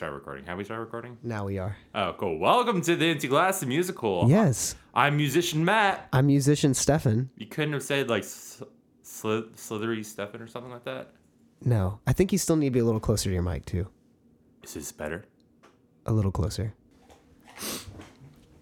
start recording? Have we started recording? Now we are. Oh, cool. Welcome to the Empty Glass the musical. Yes. I'm musician Matt. I'm musician Stefan. You couldn't have said like sl- sli- slithery Stefan or something like that. No, I think you still need to be a little closer to your mic too. Is this better? A little closer.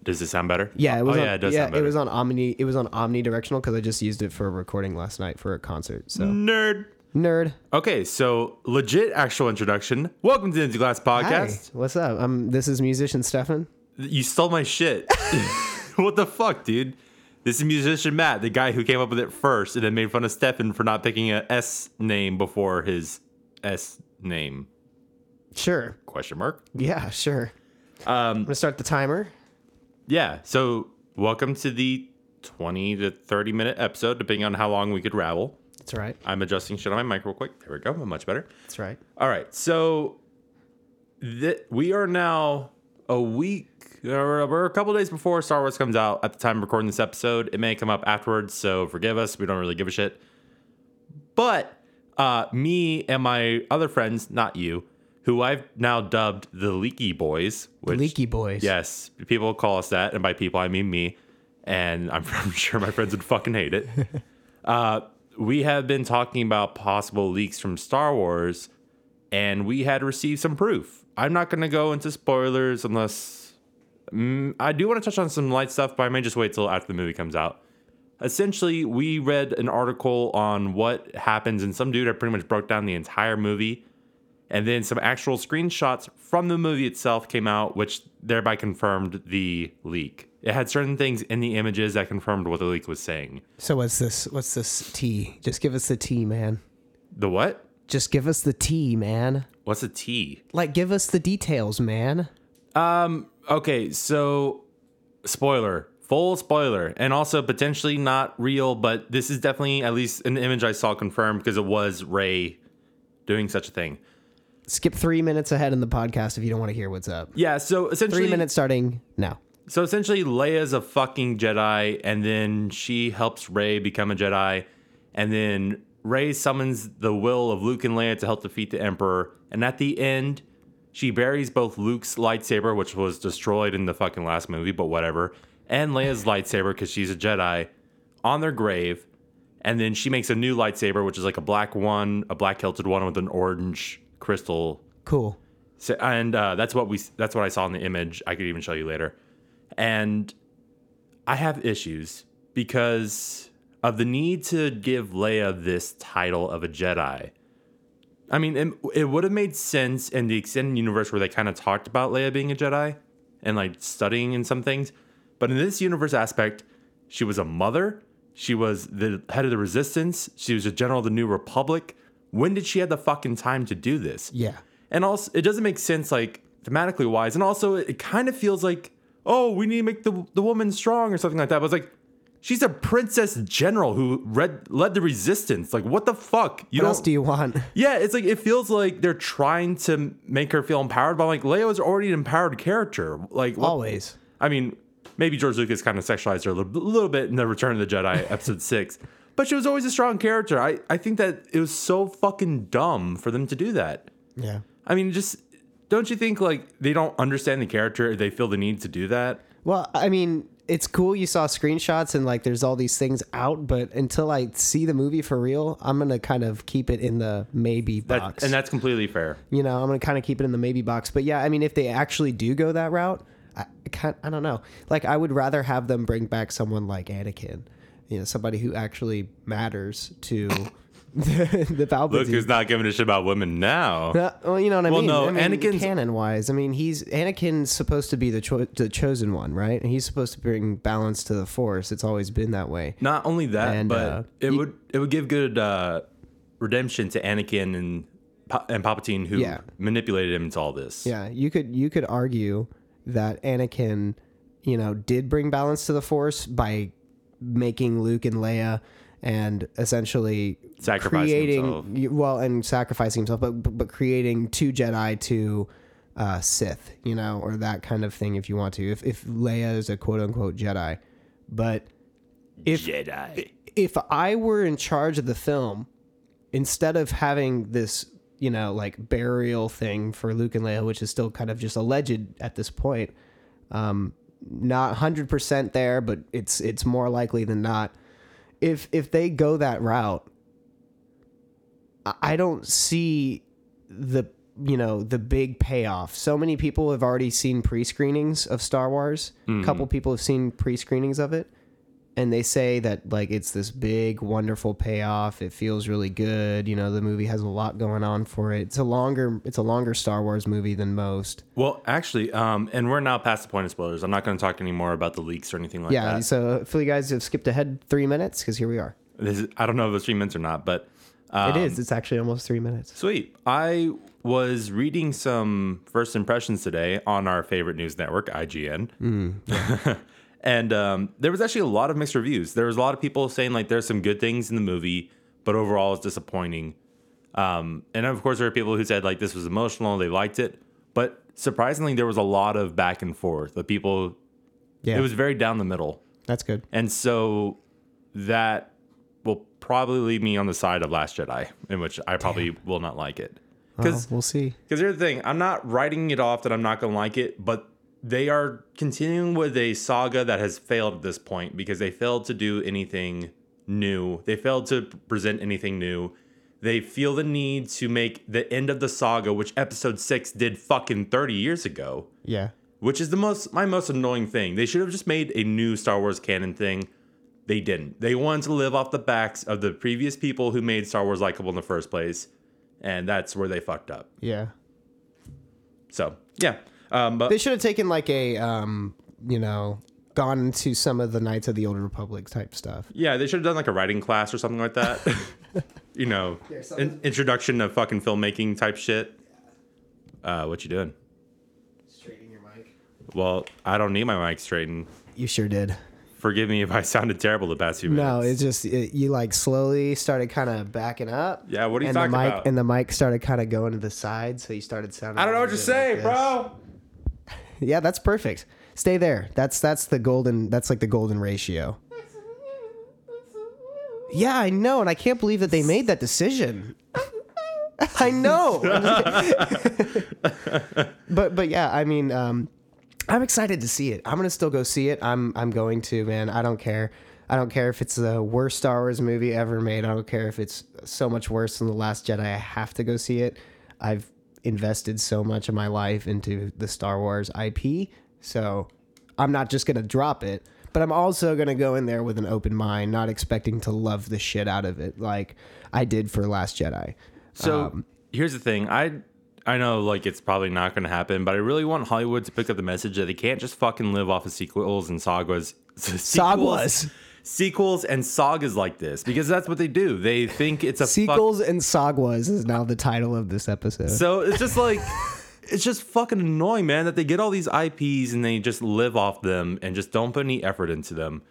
Does this sound better? Yeah, it was. Oh on, yeah, it does yeah, sound better. it was on omni. It was on omnidirectional because I just used it for a recording last night for a concert. So Nerd. Nerd. Okay, so legit actual introduction. Welcome to the Glass Hi, podcast. what's up? Um, this is musician Stefan. You stole my shit. what the fuck, dude? This is musician Matt, the guy who came up with it first and then made fun of Stefan for not picking a S name before his S name. Sure. Question mark. Yeah, sure. Um, I'm gonna start the timer. yeah. So welcome to the twenty to thirty minute episode, depending on how long we could ravel. That's right. I'm adjusting shit on my mic real quick. There we go. Much better. That's right. All right. So th- we are now a week or we're a couple days before Star Wars comes out at the time of recording this episode. It may come up afterwards, so forgive us. We don't really give a shit. But uh, me and my other friends, not you, who I've now dubbed the Leaky Boys, which Leaky boys. Yes, people call us that, and by people I mean me, and I'm, I'm sure my friends would fucking hate it. uh, we have been talking about possible leaks from Star Wars, and we had received some proof. I'm not going to go into spoilers unless mm, I do want to touch on some light stuff, but I may just wait till after the movie comes out. Essentially, we read an article on what happens, and some dude had pretty much broke down the entire movie. And then some actual screenshots from the movie itself came out, which thereby confirmed the leak. It had certain things in the images that confirmed what the leak was saying. So what's this? What's this T? Just give us the T, man. The what? Just give us the T, man. What's a T? Like, give us the details, man. Um, okay, so spoiler, full spoiler, and also potentially not real, but this is definitely at least an image I saw confirmed because it was Rey doing such a thing. Skip three minutes ahead in the podcast if you don't want to hear what's up. Yeah, so essentially Three minutes starting now. So essentially, Leia's a fucking Jedi, and then she helps Rey become a Jedi, and then Rey summons the will of Luke and Leia to help defeat the Emperor. And at the end, she buries both Luke's lightsaber, which was destroyed in the fucking last movie, but whatever, and Leia's lightsaber because she's a Jedi, on their grave. And then she makes a new lightsaber, which is like a black one, a black hilted one with an orange crystal Cool. so, and uh, that's what we that's what I saw in the image. I could even show you later. And I have issues because of the need to give Leia this title of a Jedi. I mean, it, it would have made sense in the extended universe where they kind of talked about Leia being a Jedi and like studying in some things. But in this universe aspect, she was a mother. She was the head of the resistance. She was a general of the New Republic. When did she have the fucking time to do this? Yeah. And also, it doesn't make sense, like thematically wise. And also, it, it kind of feels like, oh, we need to make the the woman strong or something like that. But it's like, she's a princess general who read, led the resistance. Like, what the fuck? You What else do you want? yeah, it's like it feels like they're trying to make her feel empowered, but like Leia was already an empowered character. Like, what- Always. I mean, maybe George Lucas kind of sexualized her a little, little bit in the Return of the Jedi episode six, but she was always a strong character. I I think that it was so fucking dumb for them to do that. Yeah. I mean, just don't you think like they don't understand the character? They feel the need to do that. Well, I mean, it's cool you saw screenshots and like there's all these things out, but until I see the movie for real, I'm gonna kind of keep it in the maybe That, box. and that's completely fair. you know, I'm gonna kind of keep it in the maybe box. But yeah, I mean, if they actually do go that route, I I can't. I don't know. Like, I would rather have them bring back someone like Anakin, you know, somebody who actually matters to the, the Palpatine. Look who's not giving a shit about women now. Uh, well, you know what I Well, mean. no, I mean, Anakin's- canon wise. I mean, he's Anakin's supposed to be the cho- the chosen one, right? And he's supposed to bring balance to the Force. It's always been that way. Not only that, And, but uh, it you- would it would give good uh, redemption to Anakin and and Palpatine who Yeah. manipulated him into all this. Yeah, you could you could argue that Anakin, you know, did bring balance to the Force by making Luke and Leia and essentially Sacrificing creating himself. well and sacrificing himself, but but, but creating two Jedi to uh, Sith, you know, or that kind of thing if you want to. If if Leia is a quote unquote Jedi, but if Jedi. if I were in charge of the film, instead of having this you know, like burial thing for Luke and Leia, which is still kind of just alleged at this point. Um, not hundred percent there, but it's it's more likely than not. If if they go that route, I- don't see the you know the big payoff. So many people have already seen pre-screenings of Star Wars. A mm-hmm. couple people have seen pre-screenings of it, and they say that like it's this big wonderful payoff. It feels really good. You know, the movie has a lot going on for it. It's a longer it's a longer Star Wars movie than most. Well, actually, um, and we're now past the point of spoilers. I'm not going to talk anymore about the leaks or anything like Yeah, that. so hopefully you guys have skipped ahead three minutes because here we are. This is, I don't know if it's three minutes or not, but um, it is. It's actually almost three minutes. Sweet. I was reading some first impressions today on our favorite news network, IGN. and um, there was actually a lot of mixed reviews. There was a lot of people saying like there's some good things in the movie, but overall it's disappointing. Um, and of course, there are people who said like this was emotional, they liked it. But surprisingly, there was a lot of back and forth. The people, Yeah, it was very down the middle. that's good. And so that will probably leave me on the side of Last Jedi, in which I probably will not like it. Because we'll see. because here's the thing, I'm not writing it off that I'm not going to like it, but they are continuing with a saga that has failed at this point because they failed to do anything new. They failed to present anything new. They feel the need to make the end of the saga, which episode six did fucking 30 years ago Yeah, which is the most my most annoying thing. They should have just made a new Star Wars canon thing. They didn't. They wanted to live off the backs of the previous people who made Star Wars likable in the first place, and that's where they fucked up. yeah. So yeah, um, but They should have taken like a, um, you know, gone into some of the Knights of the Old Republic type stuff. yeah, they should have done like a writing class or something like that. you know, Yeah, in, introduction to fucking filmmaking type shit. Uh, what you doing? Straightening your mic. Well, I don't need my mic straightened. You sure did. Forgive me if I sounded terrible the past few minutes. No, it's just it, you like slowly started kind of backing up. Yeah, what are you and talking the mic, about? And the mic started kind of going to the side, so you started sounding. I don't know what you're saying, like bro. Yeah, that's perfect. Stay there. That's that's the golden. That's like the golden ratio. Yeah, I know, and I can't believe that they made that decision. I know. but but yeah, I mean, um, I'm excited to see it. I'm gonna still go see it. I'm I'm going to, man. I don't care. I don't care if it's the worst Star Wars movie ever made. I don't care if it's so much worse than The Last Jedi. I have to go see it. I've invested so much of my life into the Star Wars IP, so I'm not just gonna drop it. But I'm also gonna go in there with an open mind, not expecting to love the shit out of it like I did for Last Jedi. So Um, here's the thing. I I know like it's probably not going to happen, but I really want Hollywood to pick up the message that they can't just fucking live off of sequels and sagas. Sequels, Sagwas. Sequels and sagas like this because that's what they do. They think it's a fuck- Sequels and sagas is now the title of this episode. so it's just like it's just fucking annoying, man, that they get all these IPs and they just live off them and just don't put any effort into them.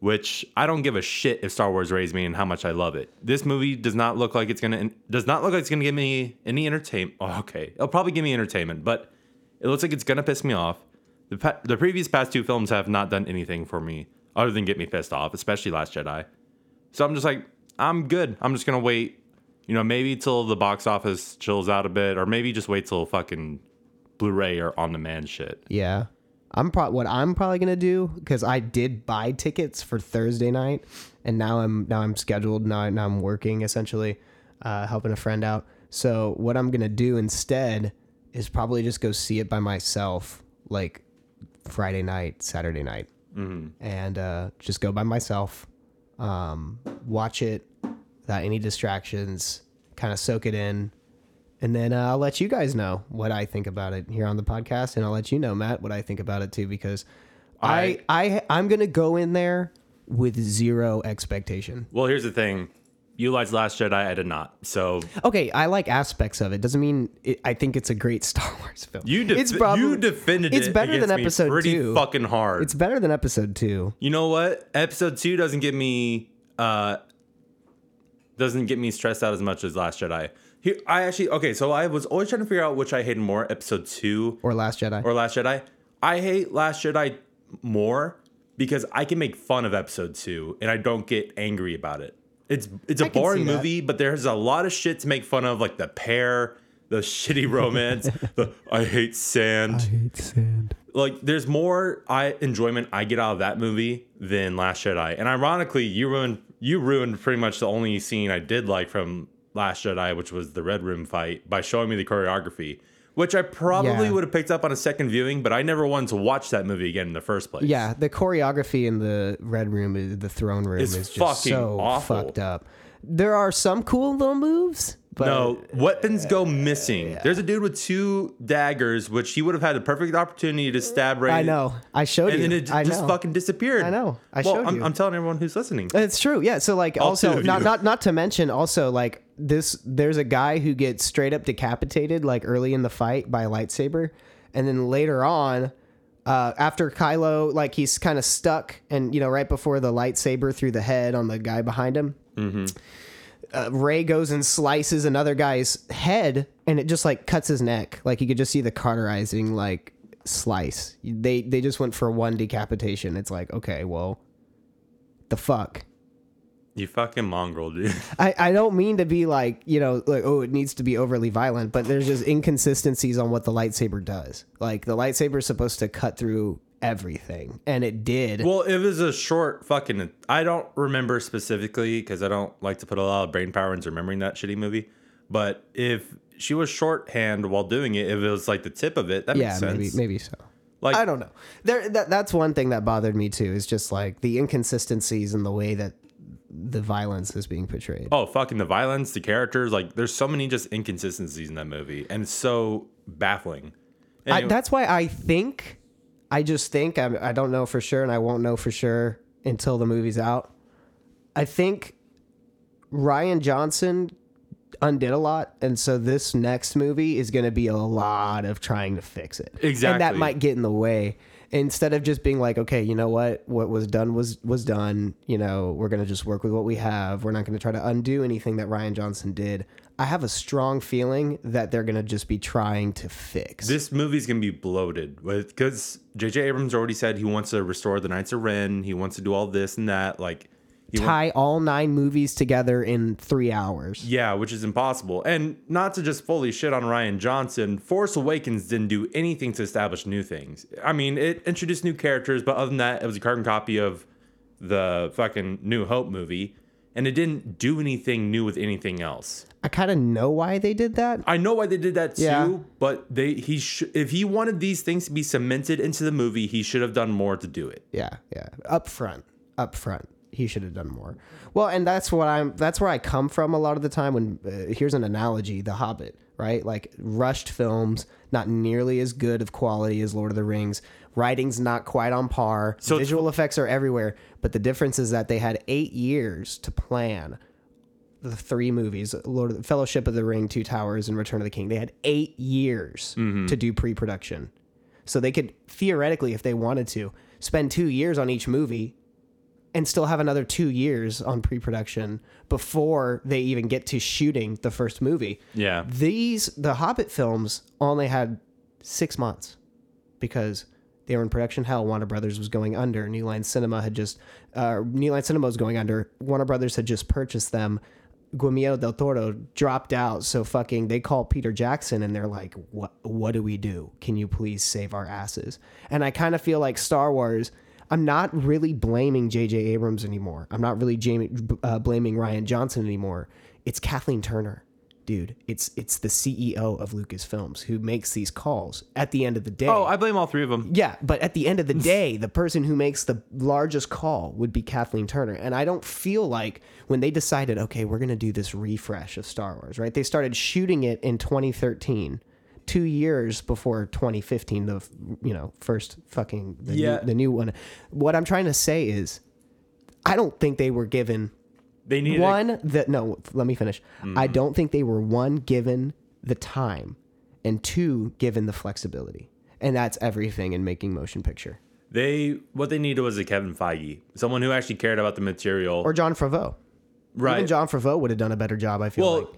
Which I don't give a shit if Star Wars raised me and how much I love it. This movie does not look like it's gonna does not look like it's gonna give me any entertainment. Oh, okay, it'll probably give me entertainment, but it looks like it's gonna piss me off. The pa- the previous past two films have not done anything for me other than get me pissed off, especially Last Jedi. So I'm just like, I'm good. I'm just gonna wait. You know, maybe till the box office chills out a bit, or maybe just wait till fucking Blu-ray or on-demand shit. Yeah. I'm pro- what I'm probably gonna do because I did buy tickets for Thursday night, and now I'm now I'm scheduled now now I'm working essentially, uh, helping a friend out. So what I'm gonna do instead is probably just go see it by myself, like Friday night, Saturday night, and uh, just go by myself, um, watch it without any distractions, kind of soak it in, and then uh, I'll let you guys know what I think about it here on the podcast, and I'll let you know, Matt, what I think about it too, because I I I'm gonna go in there with zero expectation. Well, here's the thing. You liked Last Jedi, I did not. So Okay, I like aspects of it. Doesn't mean it, I think it's a great Star Wars film. you def- it's probably, you defended it's it better than episode pretty two. fucking hard. It's better than episode two. you know what? Episode two doesn't get me uh doesn't get me stressed out as much as Last Jedi. Here, I actually okay. So I was always trying to figure out which I hated more, Episode two Or Last Jedi. or Last Jedi. I hate Last Jedi more because I can make fun of Episode two and I don't get angry about it. It's it's a boring movie, but there's a lot of shit to make fun of, like the pair, the shitty romance, the I hate sand. I hate sand. like there's more I enjoyment I get out of that movie than Last Jedi. And ironically, you ruined you ruined pretty much the only scene I did like from Last Jedi, which was the Red Room fight, by showing me the choreography, which I probably Yeah. would have picked up on a second viewing, but I never wanted to watch that movie again in the first place. Yeah, the choreography in the red room, the throne room, It's is just fucking so awful. fucked up. There are some cool little moves, but No, weapons go missing. There's a dude with two daggers, which he would have had the perfect opportunity to stab right. I know. I showed And you. And then it I just know. fucking disappeared. I know. I well, showed I'm, you. I'm telling everyone who's listening. It's true. Yeah. So like All also not not not to mention also like this there's a guy who gets straight up decapitated like early in the fight by a lightsaber and then later on uh, after Kylo like he's kind of stuck and you know right before the lightsaber through the head on the guy behind him uh, Rey goes and slices another guy's head and it just like cuts his neck like you could just see the cauterizing like slice they they just went for one decapitation it's like okay well the fuck You fucking mongrel, dude. I, I don't mean to be like, you know, like, oh, it needs to be overly violent, but there's just inconsistencies on what the lightsaber does. Like, the lightsaber is supposed to cut through everything, and it did. Well, it was a short fucking. I don't remember specifically because I don't like to put a lot of brain power into remembering that shitty movie. But if she was shorthand while doing it, if it was like the tip of it, that yeah, makes sense. maybe maybe so. Like- I don't know. There, that, that's one thing that bothered me too. Is just like the inconsistencies in the way that the violence is being portrayed. Oh, fucking the violence, the characters. Like, there's so many just inconsistencies in that movie, and it's so baffling. I, that's why I think, I just think, I, I don't know for sure, and I won't know for sure until the movie's out. I think Rian Johnson undid a lot, and so this next movie is going to be a lot of trying to fix it. Exactly, and that might get in the way. Instead of just being like, okay, you know what, what was done was was done. You know, we're going to just work with what we have. We're not going to try to undo anything that Rian Johnson did. I have a strong feeling that they're going to just be trying to fix. this movie's gonna be bloated with because J.J. Abrams already said he wants to restore the Knights of Ren. He wants to do all this and that. Like, he wa- tie all nine movies together in three hours. Yeah, which is impossible. And not to just fully shit on Rian Johnson, Force Awakens didn't do anything to establish new things. I mean, it introduced new characters, but other than that, it was a carbon copy of the fucking New Hope movie. And it didn't do anything new with anything else. I kind of know why they did that. I know why they did that too, Yeah. but they he sh- if he wanted these things to be cemented into the movie, he should have done more to do it. Yeah, yeah. Up front, up front, he should have done more. Well, and that's what I'm. That's where I come from a lot of the time. When uh, here's an analogy: The Hobbit, right? Like rushed films, not nearly as good of quality as Lord of the Rings. Writing's not quite on par. So Visual effects are everywhere, but the difference is that they had eight years to plan the three movies Lord of the Fellowship of the Ring, Two Towers, and Return of the King. They had eight years mm-hmm. to do pre production. So they could theoretically, if they wanted to, spend two years on each movie and still have another two years on pre production before they even get to shooting the first movie. Yeah. These, the Hobbit films, only had six months because they were in production hell. Warner Brothers was going under. New Line Cinema had just, uh, New Line Cinema was going under. Warner Brothers had just purchased them. Guillermo del Toro dropped out, so fucking they call Peter Jackson and they're like, "What? What do we do? Can you please save our asses?" And I kind of feel like Star Wars. I'm not really blaming J.J. Abrams anymore. I'm not really jam- uh, blaming Rian Johnson anymore. It's Kathleen Turner, dude. It's it's the CEO of Lucasfilms who makes these calls. At the end of the oh, day, Oh, I blame all three of them. yeah, but at the end of the day, the person who makes the largest call would be Kathleen Turner. And I don't feel like when they decided, okay, we're going to do this refresh of Star Wars, right? They started shooting it in 2013, two years before 2015, the you know first fucking the, Yeah. new, the new one. What I'm trying to say is, I don't think they were given They needed one that no let me finish Mm-hmm. i don't think they were one given the time and two given the flexibility and that's everything in making motion picture They what they needed was a Kevin Feige, someone who actually cared about the material. or Jon Favreau right. even Jon Favreau would have done a better job i feel well, like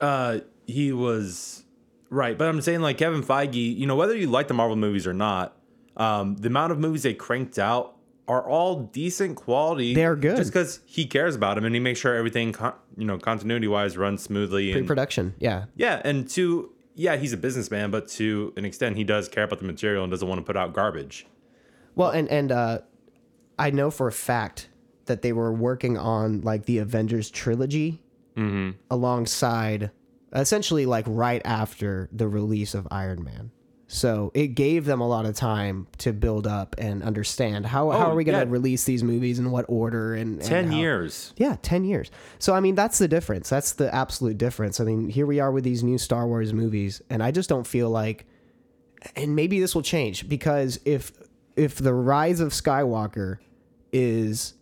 uh, he was right, but I'm saying like Kevin Feige. You know, whether you like the Marvel movies or not, um, the amount of movies they cranked out are all decent quality. They're good. just because he cares about them and he makes sure everything, con- you know, continuity wise runs smoothly. And Pre-production, yeah. yeah, and to yeah, he's a businessman, but to an extent, he does care about the material and doesn't want to put out garbage. Well, and and uh, I know for a fact that they were working on like the Avengers trilogy alongside, essentially like right after the release of Iron Man. So it gave them a lot of time to build up and understand how how Oh, are we going to yeah. release these movies in what order and, and Ten how- years. Yeah, 10 years. So, I mean, that's the difference. That's the absolute difference. I mean, here we are with these new Star Wars movies, and I just don't feel like, and maybe this will change because if, if the rise of Skywalker is,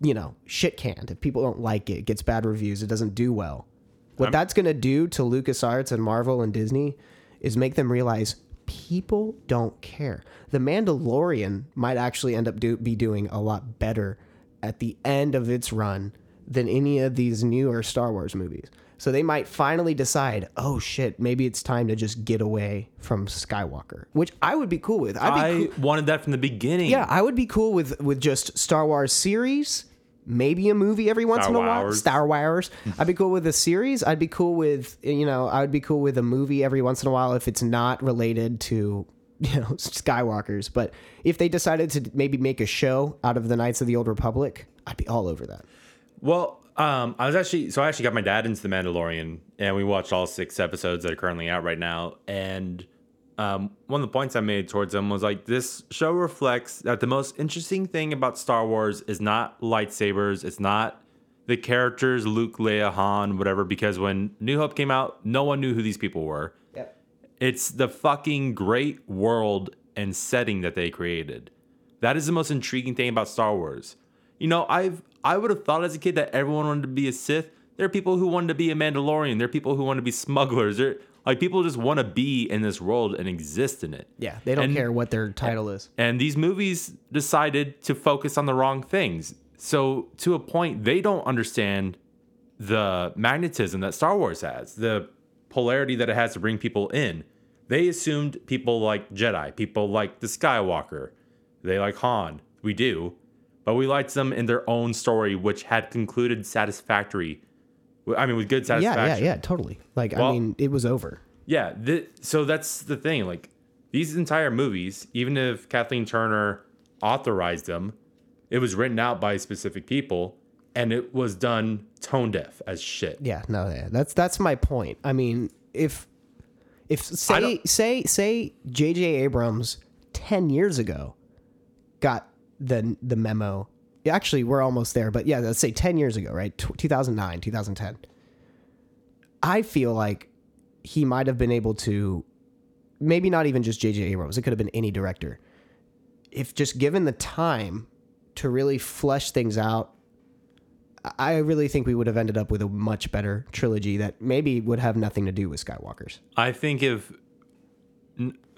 you know, shit canned, if people don't like it, it gets bad reviews, it doesn't do well, what that's going to do to LucasArts and Marvel and Disney is make them realize people don't care. The Mandalorian might actually end up do, be doing a lot better at the end of its run than any of these newer Star Wars movies. So they might finally decide, oh shit, maybe it's time to just get away from Skywalker, which I would be cool with. I'd be I cool- wanted that from the beginning. yeah, I would be cool with with just Star Wars series, maybe a movie every once Star in a while. Wars. Star Wars. I'd be cool with a series. I'd be cool with you know I would be cool with a movie every once in a while if it's not related to you know Skywalkers. But if they decided to maybe make a show out of the Knights of the Old Republic, I'd be all over that. Well, um, I was actually so I actually got my dad into the Mandalorian, and we watched all six episodes that are currently out right now. And um, one of the points I made towards him was like, this show reflects that the most interesting thing about Star Wars is not lightsabers, it's not the characters Luke, Leia, Han, whatever. Because when New Hope came out, no one knew who these people were. Yep. It's the fucking great world and setting that they created. That is the most intriguing thing about Star Wars. You know, I've I would have thought as a kid that everyone wanted to be a Sith. There are people who wanted to be a Mandalorian. There are people who want to be smugglers. There like people just want to be in this world and exist in it. Yeah, they don't And- care what their title is. And these movies decided to focus on the wrong things. So to a point, they don't understand the magnetism that Star Wars has, the polarity that it has to bring people in. They assumed people like Jedi, people like the Skywalker, they like Han. We do, but we liked them in their own story, which had concluded satisfactory. I mean, with good satisfaction. yeah, yeah, yeah, totally. Like I mean, it was over. Yeah, th- so that's the thing. Like these entire movies, even if Kathleen Turner authorized them, it was written out by specific people, and it was done tone deaf as shit. Yeah, no, yeah, that's that's my point. I mean, if if say say say J.J. Abrams ten years ago got the the memo. Actually, we're almost there, but yeah, let's say ten years ago, right? Two thousand nine, two thousand ten. I feel like he might have been able to, maybe not even just J.J. Abrams. It could have been any director, if just given the time to really flesh things out I really think we would have ended up with a much better trilogy that maybe would have nothing to do with Skywalkers. I think if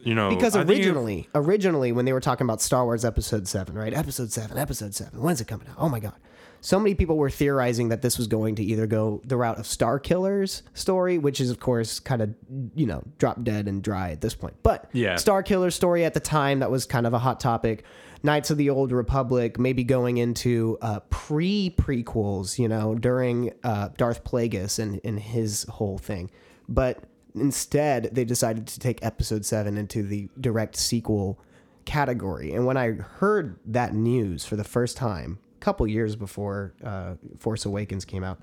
you know Because think if- originally, originally when they were talking about Star Wars Episode Seven, right? Episode Seven, Episode Seven. When's it coming out? Oh my god! So many people were theorizing that this was going to either go the route of Starkiller's story, which is of course kind of you know drop dead and dry at this point. But Yeah. Starkiller's story at the time that was kind of a hot topic. Knights of the Old Republic, maybe going into uh, pre prequels, you know, during uh, Darth Plagueis and, and his whole thing. But instead, they decided to take Episode 7 into the direct sequel category. And when I heard that news for the first time, a couple years before uh, Force Awakens came out,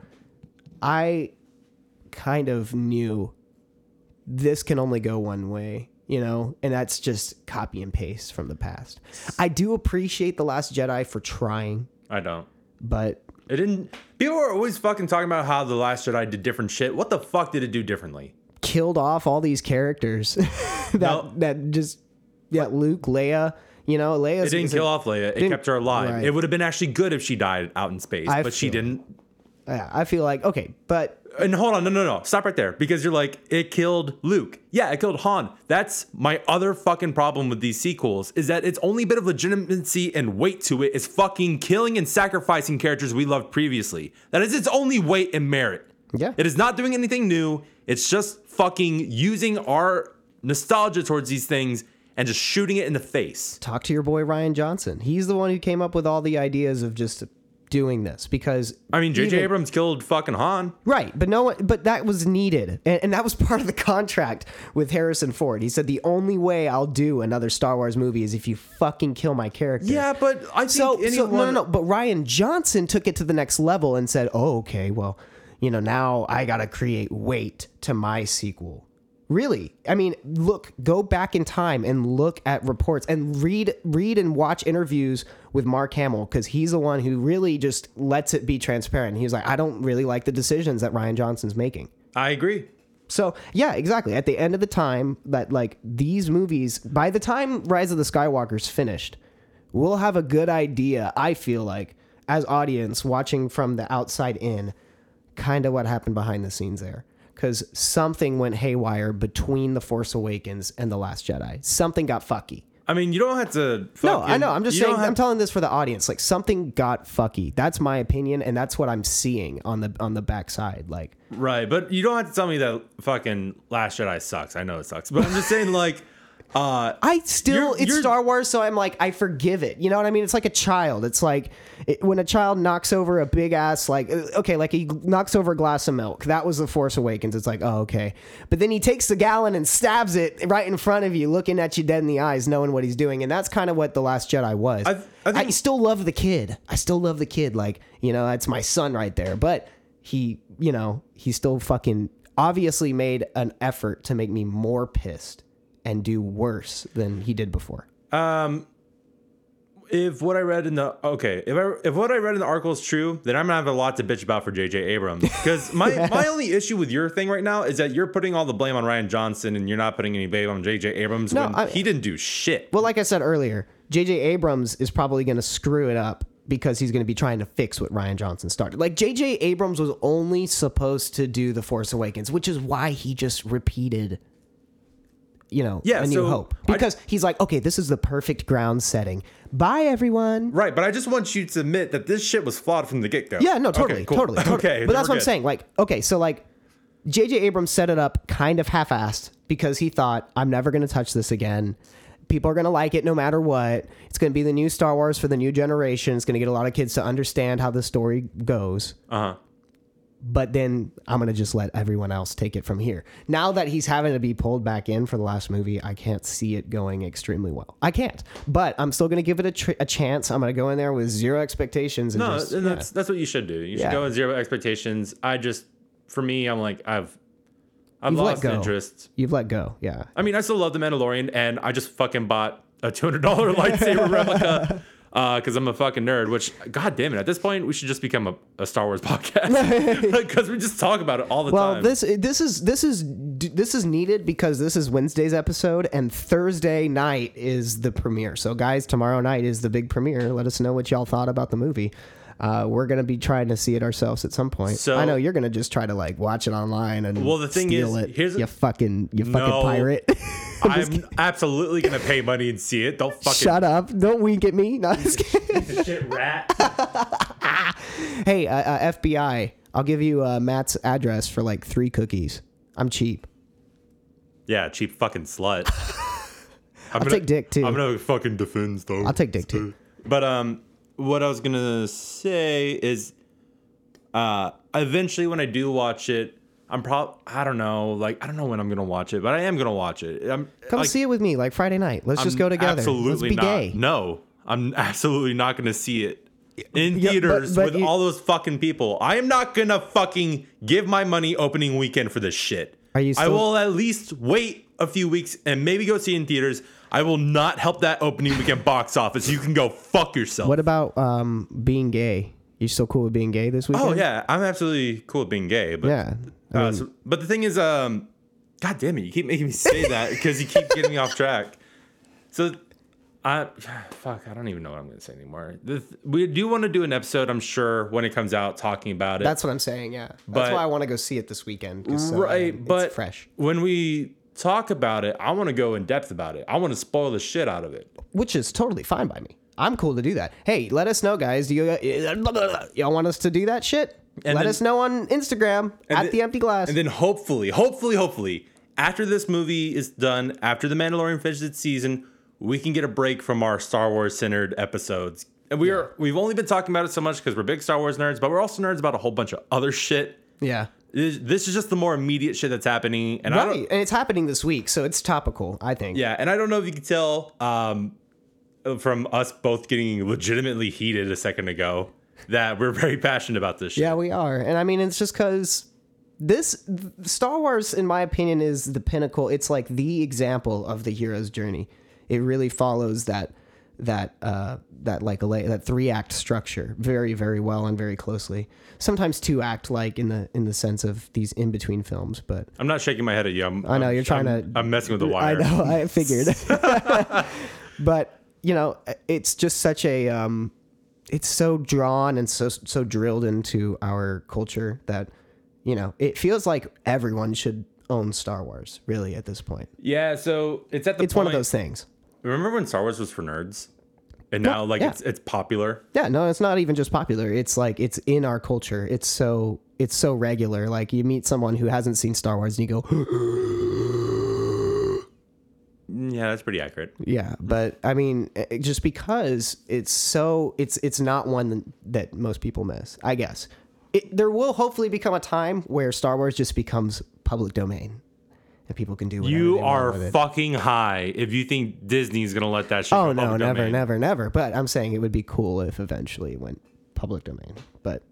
I kind of knew this can only go one way, you know, and that's just copy and paste from the past. I do appreciate The Last Jedi for trying, I don't. but It didn't. People are always fucking talking about how the Last Jedi did different shit. What the fuck did it do differently? Killed off all these characters that No. that just yeah, Luke, Leia, you know, Leia It didn't kill off Leia. It kept her alive. right. It would have been actually good if she died out in space, I but she didn't. Yeah, I feel like okay, but And hold on, no, no, no. Stop right there. Because you're like, it killed Luke. Yeah, it killed Han. That's my other fucking problem with these sequels is that its only bit of legitimacy and weight to it is fucking killing and sacrificing characters we loved previously. That is its only weight and merit. Yeah. It is not doing anything new. It's just fucking using our nostalgia towards these things and just shooting it in the face. talk to your boy Rian Johnson. He's the one who came up with all the ideas of just doing this because I mean, J.J. Abrams killed fucking Han. Right, but no one, but that was needed, and, and that was part of the contract with Harrison Ford. He said the only way I'll do another Star Wars movie is if you fucking kill my character. Yeah, but I think So, anyone. so no, no, no. But Rian Johnson took it to the next level and said, "Oh, okay, well, you know, now I gotta create weight to my sequel." Really, I mean, look, go back in time and look at reports and read, read and watch interviews with Mark Hamill because he's the one who really just lets it be transparent. He was like, "I don't really like the decisions that Rian Johnson's making." I agree. So yeah, exactly. At the end of the time that like these movies, by the time Rise of the Skywalker's finished, we'll have a good idea. I feel like as audience watching from the outside in, kind of what happened behind the scenes there. Because something went haywire between the Force Awakens and the Last Jedi. Something got fucky. I mean, you don't have to. No, I know. I'm just saying. I'm telling this for the audience. Like something got fucky. That's my opinion, and that's what I'm seeing on the on the backside. Like Right, but you don't have to tell me that fucking Last Jedi sucks. I know it sucks, but I'm just saying, like, uh, I still You're- it's you're- Star Wars, so I'm like I forgive it. You know what I mean? It's like a child. It's like it, when a child knocks over a big ass like uh, okay, like he knocks over a glass of milk. That was the Force Awakens. It's like oh okay, but then he takes the gallon and stabs it right in front of you, looking at you dead in the eyes, knowing what he's doing, and that's kind of what the Last Jedi was. I- I think- still love the kid. I still love the kid. Like you know, that's my son right there. But he, you know, he still fucking obviously made an effort to make me more pissed and do worse than he did before. Um, if what I read in the okay, if I if what I read in the article is true, then I'm gonna have a lot to bitch about for J.J. Abrams. Because my my only issue with your thing right now is that you're putting all the blame on Rian Johnson and you're not putting any blame on J.J. Abrams No, when I- he didn't do shit. Well, like I said earlier, J.J. Abrams is probably going to screw it up because he's going to be trying to fix what Rian Johnson started. Like J.J. Abrams was only supposed to do The Force Awakens, which is why he just repeated. You know, Yeah, a new so hope I- because he's like, okay, this is the perfect ground setting. Bye, everyone. Right, but I just want you to admit that this shit was flawed from the get go. Yeah, no, totally, totally, totally. Okay, but that's what I'm saying. Like, okay, so like, J.J. Abrams set it up kind of half-assed because he thought, I'm never going to touch this again. People are going to like it no matter what. It's going to be the new Star Wars for the new generation. It's going to get a lot of kids to understand how the story goes. Uh huh. But then I'm to just let everyone else take it from here. Now that he's having to be pulled back in for the last movie, I can't see it going extremely well. I can't. But I'm still to give it a, tr- a chance. I'm to go in there with zero expectations. And No, just, and yeah. that's that's what you should do. You should Yeah. go in zero expectations. I just, for me, I'm like I've, I've You've let lost go. interest. You've let go. Yeah. I mean, I still love the Mandalorian, and I just fucking bought a two hundred dollar lightsaber replica because I'm a fucking nerd. Which, god damn it, at this point, we should just become a, a Star Wars podcast because we just talk about it all the Well, time. Well, this this is this is this is needed because this is Wednesday's episode and Thursday night is the premiere. So guys, tomorrow night is the big premiere. Let us know what y'all thought about the movie. Uh, we're gonna be trying to see it ourselves at some point. So- I know you're gonna just try to like watch it online and Well, the thing steal is, it. here's- you fucking you fucking No. pirate. I'm absolutely gonna pay money and see it. Don't fucking Shut up! Don't wink at me. No, I'm just kidding. shit rat. hey, uh, uh, FBI, I'll give you uh, Matt's address for like three cookies. I'm cheap. yeah, cheap fucking slut. I'm I'll take dick, too. I'm gonna fucking defend though. I'll take dick too. But um, what I was gonna say is, uh, eventually when I do watch it, I'm probably I don't know, like I don't know when I'm gonna watch it, but I am gonna watch it. I'm Come like, see it with me, like Friday night. Let's just I'm go together. Absolutely Let's be not. gay. No, I'm absolutely not gonna see it in Yeah, but- theaters but with you- all those fucking people. I am not gonna fucking give my money opening weekend for this shit. Are you I will at least wait a few weeks and maybe go see it in theaters. I will not help that opening weekend box office. You can go fuck yourself. What about um, being gay? You still cool with being gay this weekend? Oh yeah, I'm absolutely cool with being gay, but Yeah. Uh, so- but the thing is, um, god damn it, you keep making me say that because you keep getting me off track. So, I fuck, I don't even know what I'm gonna say anymore. The, th- we do want to do an episode, I'm sure, when it comes out, talking about it. that's what I'm saying. Yeah. That's But- why I want to go see it this weekend. uh, right, it's but fresh. when we talk about it, I want to go in depth about it. I want to spoil the shit out of it. Which is totally fine by me. I'm cool to do that. Hey, let us know, guys. Do you y'all want us to do that shit? And let then- us know on Instagram at then- the empty glass. And then hopefully, hopefully, hopefully, after this movie is done, after the Mandalorian finishes its season, we can get a break from our Star Wars centered episodes. And we are we've only been talking about it so much because we're big Star Wars nerds, but we're also nerds about a whole bunch of other shit. Yeah. This, is just the more immediate shit that's happening, and I don't. Right. And it's happening this week, so it's topical, I think. Yeah, and I don't know if you can tell um, from us both getting legitimately heated a second ago that we're very passionate about this shit. Yeah, we are. And I mean, it's just because this Star Wars, in my opinion, is the pinnacle. It's like the example of the hero's journey. It really follows that that uh that like a that three act structure very very well and very closely sometimes two act like in the in the sense of these in between films but I'm not shaking my head at you. I'm, I know, I'm- you're trying I'm- to- I'm messing with the wire. I know, I figured. but you know, it's just such a um, it's so drawn and so so drilled into our culture that you know it feels like everyone should own Star Wars. Really, at this point, Yeah, so it's at the it's one of those things. Remember when Star Wars was for nerds, and now like yeah. it's it's popular. Yeah, no, it's not even just popular. It's like it's in our culture. It's so it's so regular. Like you meet someone who hasn't seen Star Wars and you go, Yeah, that's pretty accurate. Yeah, but I mean, it- just because it's so it's it's not one that most people miss. I guess it, there will hopefully become a time where Star Wars just becomes public domain, and people can do whatever You they want are with it. fucking high if you think Disney's gonna let that shit. Oh no, never, domain. never, never. But I'm saying it would be cool if eventually it went public domain. But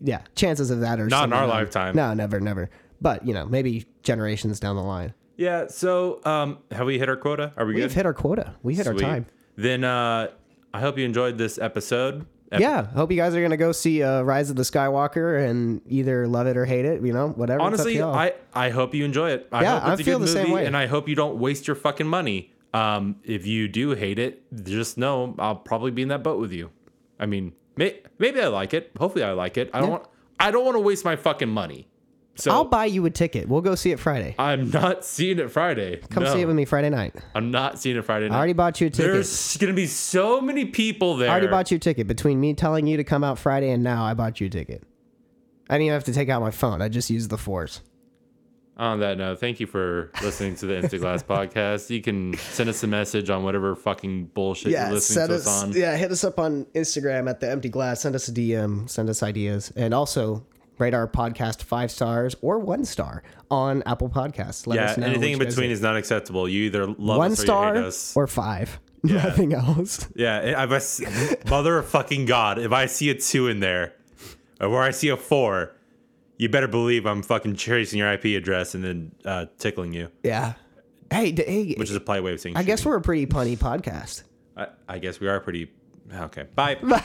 yeah, chances of that are Not in our none. lifetime. No, never, never. But you know, maybe generations down the line. Yeah. So, um, have we hit our quota? Are we We've good? hit our quota. We hit Sweet. our time. Then uh, I hope you enjoyed this episode. Ep- Yeah, hope you guys are gonna go see uh, Rise of the Skywalker and either love it or hate it. You know, whatever. Honestly. I, I hope you enjoy it. I Yeah, hope it's I a feel good the movie, same way. and I hope you don't waste your fucking money. Um, if you do hate it, just know I'll probably be in that boat with you. I mean, may, maybe I like it. Hopefully, I like it. I don't Yeah. want. I don't want to waste my fucking money. So I'll buy you a ticket. We'll go see it Friday. I'm not seeing it Friday. Come No, see it with me Friday night. I'm not seeing it Friday. Night. I already bought you a ticket. There's gonna be so many people there. I already bought you a ticket. Between me telling you to come out Friday and now, I bought you a ticket. I didn't even have to take out my phone. I just used the force. On that note, thank you for listening to the Instant Glass podcast. You can send us a message on whatever fucking bullshit you're listening to us, on. Yeah, hit us up on Instagram at the Empty Glass. Send us a DM. Send us ideas, and also rate our podcast five stars or one star on Apple Podcasts. Let Yeah, us know anything in what you guys between is not acceptable. You either love one us or you star us. or five. Nothing else. yeah, if I mother of fucking god, if I see a two in there, or I see a four, you better believe I'm fucking tracing your IP address and then uh, tickling you, Yeah. Hey, d- hey. which is a polite way of saying. I guess we're a pretty punny podcast. I, I guess we are pretty. Okay, bye. Bye.